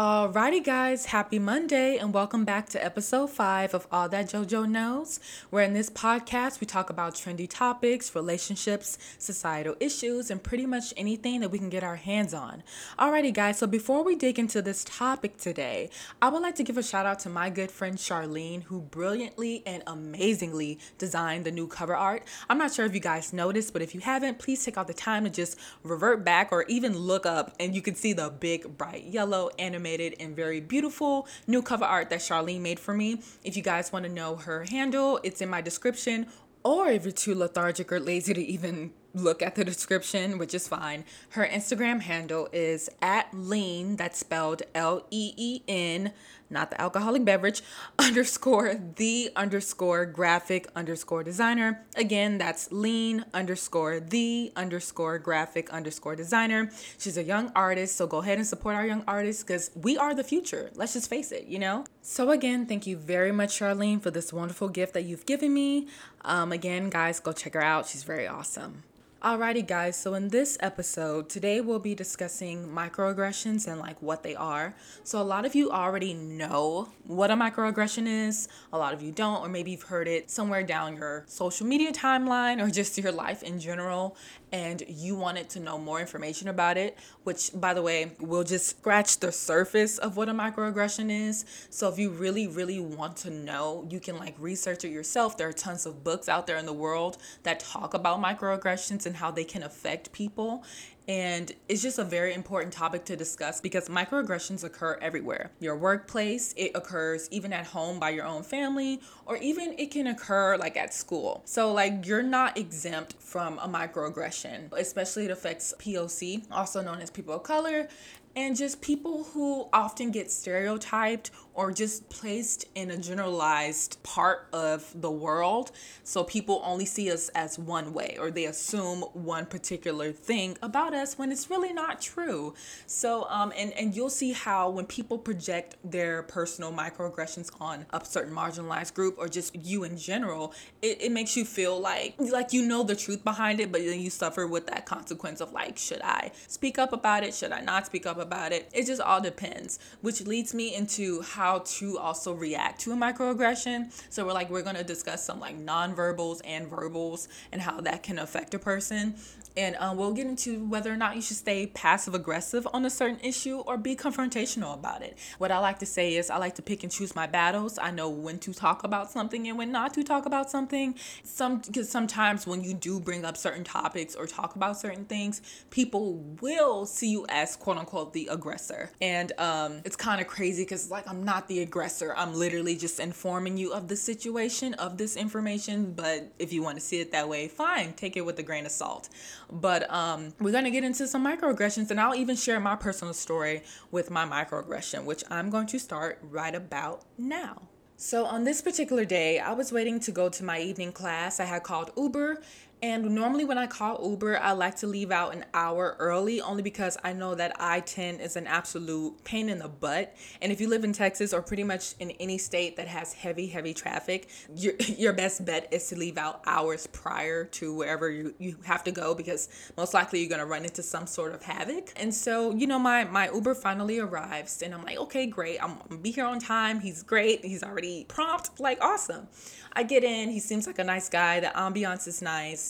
Alrighty, guys, happy Monday, and welcome back to episode five of All That JoJo Knows. Where in this podcast, we talk about trendy topics, relationships, societal issues, and pretty much anything that we can get our hands on. Alrighty, guys, so before we dig into this topic today, I would like to give a shout out to my good friend Charlene, who brilliantly and amazingly designed the new cover art. I'm not sure if you guys noticed, but if you haven't, please take out the time to just revert back or even look up, and you can see the big, bright yellow animated animated and very beautiful new cover art that Charlene made for me. If you guys want to know her handle, it's in my description. Or if you're too lethargic or lazy to even look at the description, which is fine. Her Instagram handle is at lean, that's spelled L E E N, not the alcoholic beverage, underscore the underscore graphic underscore designer. Again, that's lean underscore the underscore graphic underscore designer. She's a young artist, so go ahead and support our young artists because we are the future. Let's just face it, you know? So, again, thank you very much, Charlene, for this wonderful gift that you've given me. Um, again, guys, go check her out. She's very awesome. Alrighty, guys, so in this episode, today we'll be discussing microaggressions and like what they are. So, a lot of you already know what a microaggression is, a lot of you don't, or maybe you've heard it somewhere down your social media timeline or just your life in general and you wanted to know more information about it, which, by the way, will just scratch the surface of what a microaggression is. So, if you really, really want to know, you can like research it yourself. There are tons of books out there in the world that talk about microaggressions and how they can affect people. And it's just a very important topic to discuss because microaggressions occur everywhere. Your workplace, it occurs even at home by your own family, or even it can occur like at school. So, like, you're not exempt from a microaggression, especially it affects POC, also known as people of color, and just people who often get stereotyped or just placed in a generalized part of the world. So people only see us as one way or they assume one particular thing about us when it's really not true. So, um, and, and you'll see how when people project their personal microaggressions on a certain marginalized group or just you in general, it, it makes you feel like, like you know the truth behind it, but then you suffer with that consequence of like, should I speak up about it? Should I not speak up about it? It just all depends, which leads me into how to also react to a microaggression. So we're like we're going to discuss some like nonverbals and verbals and how that can affect a person and um, we'll get into whether or not you should stay passive aggressive on a certain issue or be confrontational about it. What I like to say is I like to pick and choose my battles. I know when to talk about something and when not to talk about something. Some because sometimes when you do bring up certain topics or talk about certain things, people will see you as quote unquote the aggressor, and um, it's kind of crazy because like I'm not the aggressor. I'm literally just informing you of the situation of this information. But if you want to see it that way, fine, take it with a grain of salt. But um, we're going to get into some microaggressions, and I'll even share my personal story with my microaggression, which I'm going to start right about now. So, on this particular day, I was waiting to go to my evening class. I had called Uber and normally, when I call Uber, I like to leave out an hour early only because I know that I 10 is an absolute pain in the butt. And if you live in Texas or pretty much in any state that has heavy, heavy traffic, your, your best bet is to leave out hours prior to wherever you, you have to go because most likely you're going to run into some sort of havoc. And so, you know, my, my Uber finally arrives and I'm like, okay, great. I'm, going to be here on time. He's great. He's already prompt. Like, awesome. I get in, he seems like a nice guy, the ambiance is nice.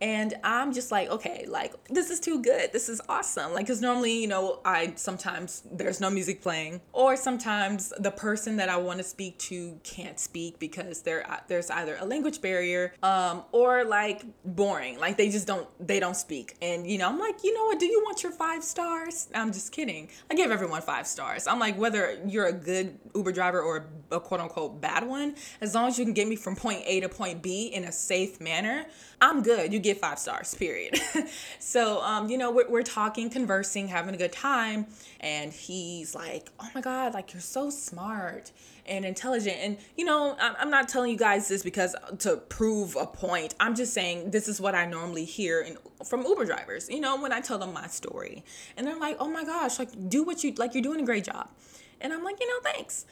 And I'm just like, okay, like this is too good. This is awesome. Like, cause normally, you know, I sometimes there's no music playing, or sometimes the person that I want to speak to can't speak because there there's either a language barrier, um, or like boring. Like they just don't they don't speak. And you know, I'm like, you know what? Do you want your five stars? I'm just kidding. I give everyone five stars. I'm like, whether you're a good Uber driver or a quote unquote bad one, as long as you can get me from point A to point B in a safe manner, I'm good. You get five stars, period. so, um, you know, we're, we're talking, conversing, having a good time. And he's like, oh my God, like you're so smart and intelligent. And, you know, I'm not telling you guys this because to prove a point. I'm just saying this is what I normally hear in, from Uber drivers, you know, when I tell them my story. And they're like, oh my gosh, like do what you, like you're doing a great job. And I'm like, you know, thanks.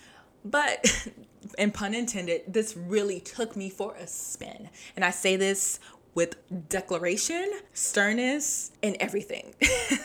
But, and pun intended, this really took me for a spin. And I say this with declaration, sternness, and everything.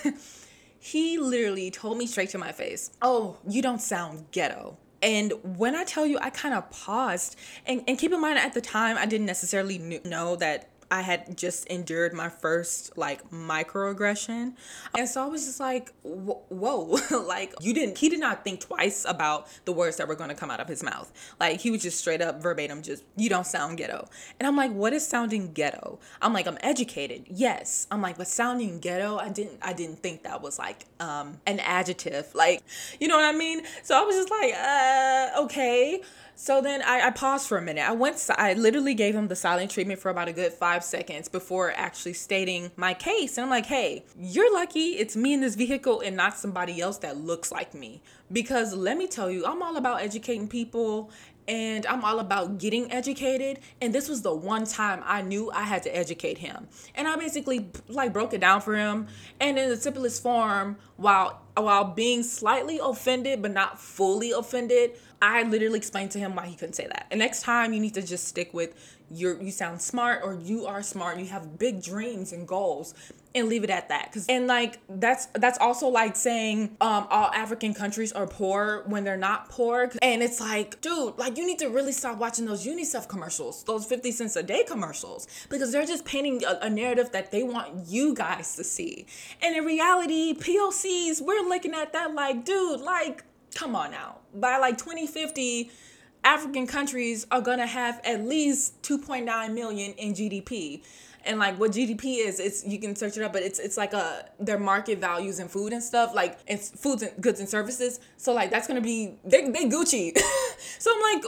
he literally told me straight to my face, Oh, you don't sound ghetto. And when I tell you, I kind of paused. And, and keep in mind, at the time, I didn't necessarily know that I had just endured my first like microaggression. And so I was just like, whoa, like you didn't, he did not think twice about the words that were going to come out of his mouth. Like he was just straight up verbatim, just, you don't sound ghetto. And I'm like, what is sounding ghetto? I'm like, I'm educated. Yes. I'm like, but sounding ghetto, I didn't, I didn't think that was like um, an adjective. Like, you know what I mean? So I was just like, uh, okay. So then I, I paused for a minute. I went, I literally gave him the silent treatment for about a good five seconds before actually stating my case. And I'm like, hey, you're lucky it's me in this vehicle and not somebody else that looks like me. Because let me tell you, I'm all about educating people and I'm all about getting educated. And this was the one time I knew I had to educate him. And I basically like broke it down for him. And in the simplest form, while while being slightly offended but not fully offended, I literally explained to him why he couldn't say that. And next time you need to just stick with you're you sound smart or you are smart, you have big dreams and goals and leave it at that. Cause and like that's that's also like saying um all African countries are poor when they're not poor. And it's like, dude, like you need to really stop watching those UNICEF commercials, those 50 cents a day commercials, because they're just painting a, a narrative that they want you guys to see. And in reality, POCs, we're looking at that like, dude, like come on now. By like 2050, African countries are gonna have at least 2.9 million in GDP. And like what GDP is, it's you can search it up, but it's it's like a their market values in food and stuff, like it's foods and goods and services. So like that's gonna be they they Gucci. so I'm like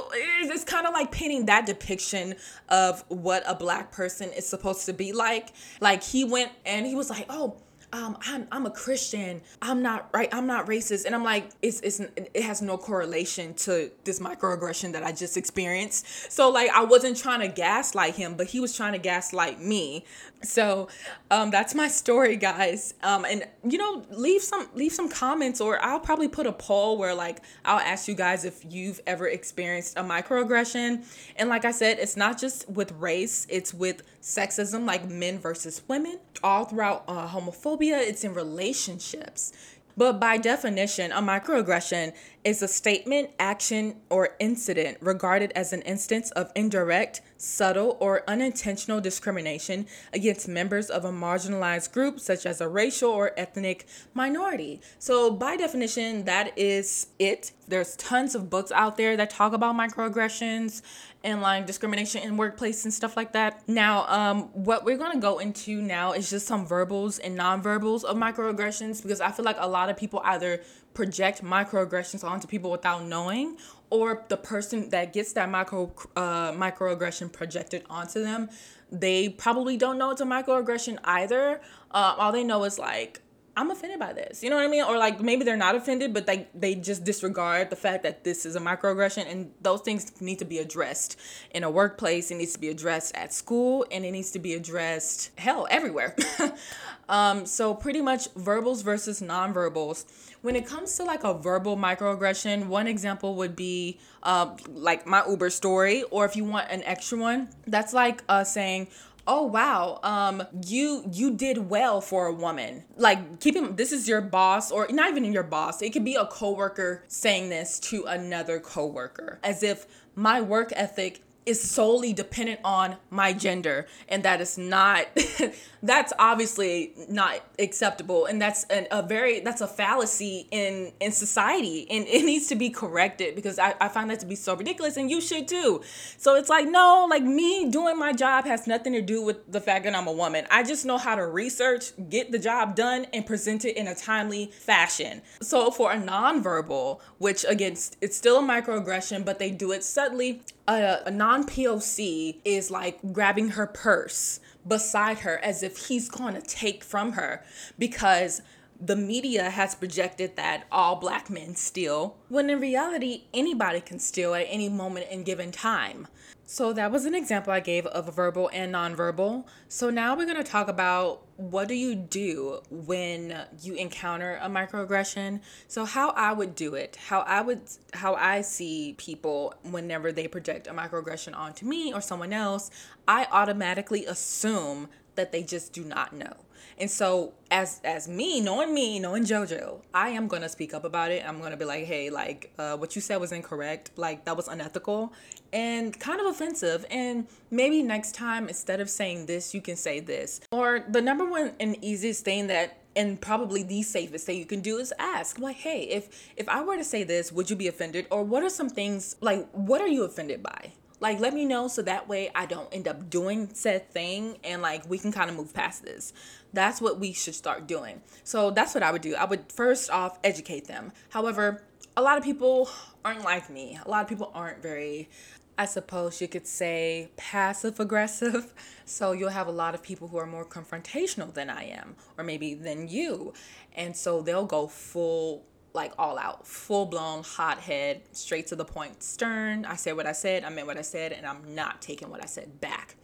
it's kind of like painting that depiction of what a black person is supposed to be like. Like he went and he was like, oh um, I'm, I'm a Christian. I'm not right. I'm not racist. And I'm like, it's, it's, it has no correlation to this microaggression that I just experienced. So like, I wasn't trying to gaslight him, but he was trying to gaslight me. So, um, that's my story, guys. Um, and you know, leave some, leave some comments or I'll probably put a poll where like, I'll ask you guys if you've ever experienced a microaggression. And like I said, it's not just with race, it's with sexism, like men versus women, all throughout uh, homophobia, it's in relationships. But by definition, a microaggression is a statement, action, or incident regarded as an instance of indirect, subtle, or unintentional discrimination against members of a marginalized group, such as a racial or ethnic minority. So, by definition, that is it. There's tons of books out there that talk about microaggressions and like discrimination in workplace and stuff like that. Now, um, what we're gonna go into now is just some verbals and nonverbals of microaggressions because I feel like a lot of people either project microaggressions onto people without knowing, or the person that gets that micro uh, microaggression projected onto them, they probably don't know it's a microaggression either. Uh, all they know is like I'm offended by this. You know what I mean? Or like maybe they're not offended, but they they just disregard the fact that this is a microaggression and those things need to be addressed in a workplace, it needs to be addressed at school, and it needs to be addressed hell everywhere. um, so pretty much verbals versus nonverbals. When it comes to like a verbal microaggression, one example would be uh, like my Uber story, or if you want an extra one, that's like uh, saying, oh wow. Um you you did well for a woman. Like keeping this is your boss or not even your boss. It could be a coworker saying this to another coworker as if my work ethic is solely dependent on my gender and that is not that's obviously not acceptable and that's an, a very that's a fallacy in in society and it needs to be corrected because I, I find that to be so ridiculous and you should too. So it's like no like me doing my job has nothing to do with the fact that i'm a woman. I just know how to research get the job done and present it in a timely fashion. So for a nonverbal which again it's still a microaggression but they do it subtly a, a non POC is like grabbing her purse beside her as if he's going to take from her because the media has projected that all black men steal, when in reality, anybody can steal at any moment in given time. So that was an example I gave of verbal and nonverbal. So now we're going to talk about what do you do when you encounter a microaggression? So how I would do it, how I would how I see people whenever they project a microaggression onto me or someone else, I automatically assume that they just do not know. And so as as me, knowing me, knowing JoJo, I am gonna speak up about it. I'm gonna be like, hey, like uh, what you said was incorrect. Like that was unethical and kind of offensive. And maybe next time instead of saying this, you can say this. Or the number one and easiest thing that and probably the safest thing you can do is ask like hey if if i were to say this would you be offended or what are some things like what are you offended by like, let me know so that way I don't end up doing said thing and like we can kind of move past this. That's what we should start doing. So that's what I would do. I would first off educate them. However, a lot of people aren't like me. A lot of people aren't very I suppose you could say passive aggressive. So you'll have a lot of people who are more confrontational than I am, or maybe than you. And so they'll go full like all out, full blown hothead, straight to the point, stern. I said what I said, I meant what I said, and I'm not taking what I said back.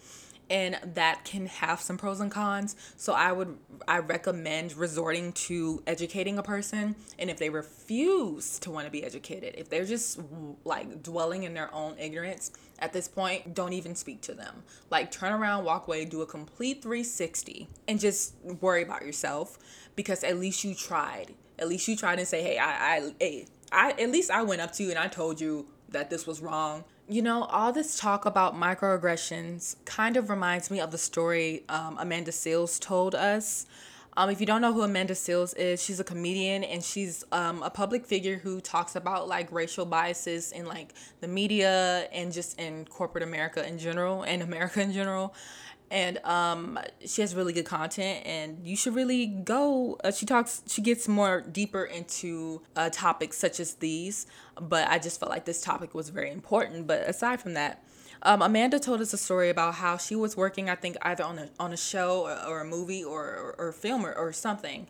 And that can have some pros and cons. So I would I recommend resorting to educating a person. And if they refuse to want to be educated, if they're just like dwelling in their own ignorance, at this point, don't even speak to them. Like turn around, walk away, do a complete 360 and just worry about yourself because at least you tried at least you tried and say, hey, I, I, hey, I, at least I went up to you and I told you that this was wrong. You know, all this talk about microaggressions kind of reminds me of the story um, Amanda Seales told us. Um, if you don't know who Amanda Seales is, she's a comedian and she's um, a public figure who talks about like racial biases in like the media and just in corporate America in general and America in general and um, she has really good content and you should really go uh, she talks she gets more deeper into uh, topics such as these but i just felt like this topic was very important but aside from that um, amanda told us a story about how she was working i think either on a, on a show or, or a movie or, or, or film or, or something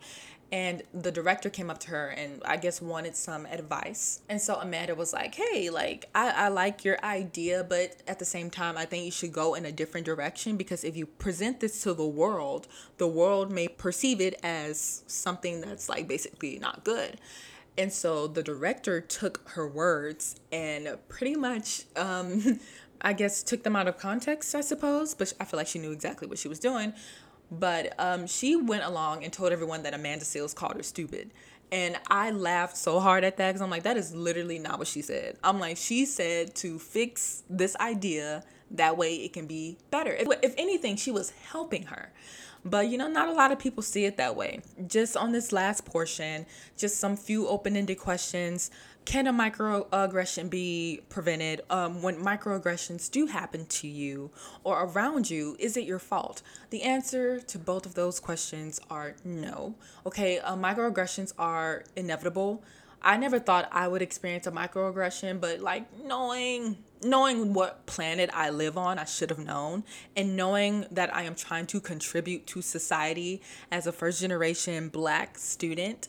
and the director came up to her and i guess wanted some advice and so amanda was like hey like I, I like your idea but at the same time i think you should go in a different direction because if you present this to the world the world may perceive it as something that's like basically not good and so the director took her words and pretty much um I guess took them out of context, I suppose, but I feel like she knew exactly what she was doing. But um, she went along and told everyone that Amanda Seales called her stupid. And I laughed so hard at that because I'm like, that is literally not what she said. I'm like, she said to fix this idea that way it can be better. If, if anything, she was helping her. But you know, not a lot of people see it that way. Just on this last portion, just some few open ended questions. Can a microaggression be prevented um, when microaggressions do happen to you or around you? Is it your fault? The answer to both of those questions are no. Okay uh, microaggressions are inevitable. I never thought i would experience a microaggression but like knowing knowing what planet i live on i should have known and knowing that i am trying to contribute to society as a first generation black student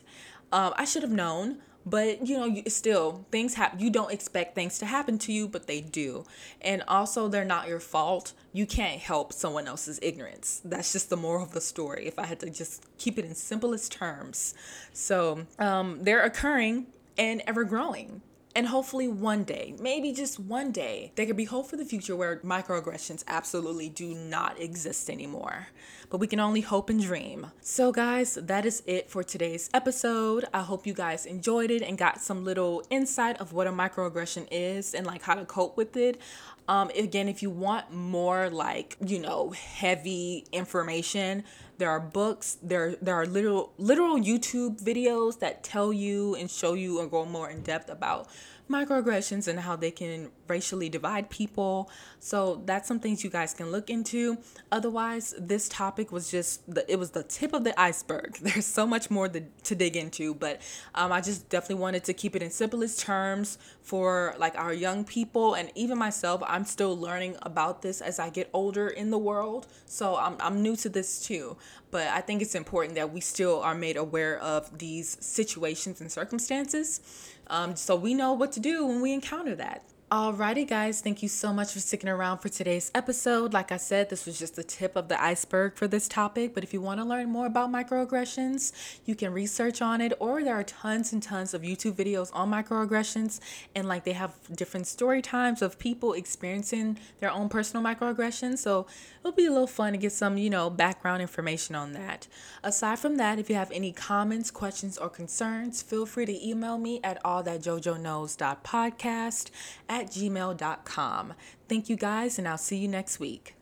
um, i should have known. But you know still things happen you don't expect things to happen to you but they do. And also they're not your fault. You can't help someone else's ignorance. That's just the moral of the story if i had to just keep it in simplest terms. So um, they're occurring and ever growing and hopefully one day, maybe just one day, there could be hope for the future where microaggressions absolutely do not exist anymore. But we can only hope and dream. So, guys, that is it for today's episode. I hope you guys enjoyed it and got some little insight of what a microaggression is and like how to cope with it. Um, again, if you want more like, you know, heavy information, there are books, there there are literal literal YouTube videos that tell you and show you and go more in depth about microaggressions and how they can racially divide people. So that's some things you guys can look into. Otherwise, this topic was just the it was the tip of the iceberg. There's so much more to, to dig into, but um, I just definitely wanted to keep it in simplest terms for like our young people and even myself. I'm still learning about this as I get older in the world. So I'm I'm new to this too but I think it's important that we still are made aware of these situations and circumstances um, so we know what to do when we encounter that. Alrighty, guys, thank you so much for sticking around for today's episode. Like I said, this was just the tip of the iceberg for this topic, but if you want to learn more about microaggressions, you can research on it, or there are tons and tons of YouTube videos on microaggressions, and like they have different story times of people experiencing their own personal microaggressions. So it'll be a little fun to get some, you know, background information on that. Aside from that, if you have any comments, questions, or concerns, feel free to email me at allthatjojo knows.podcast at gmail.com. Thank you guys, and I'll see you next week.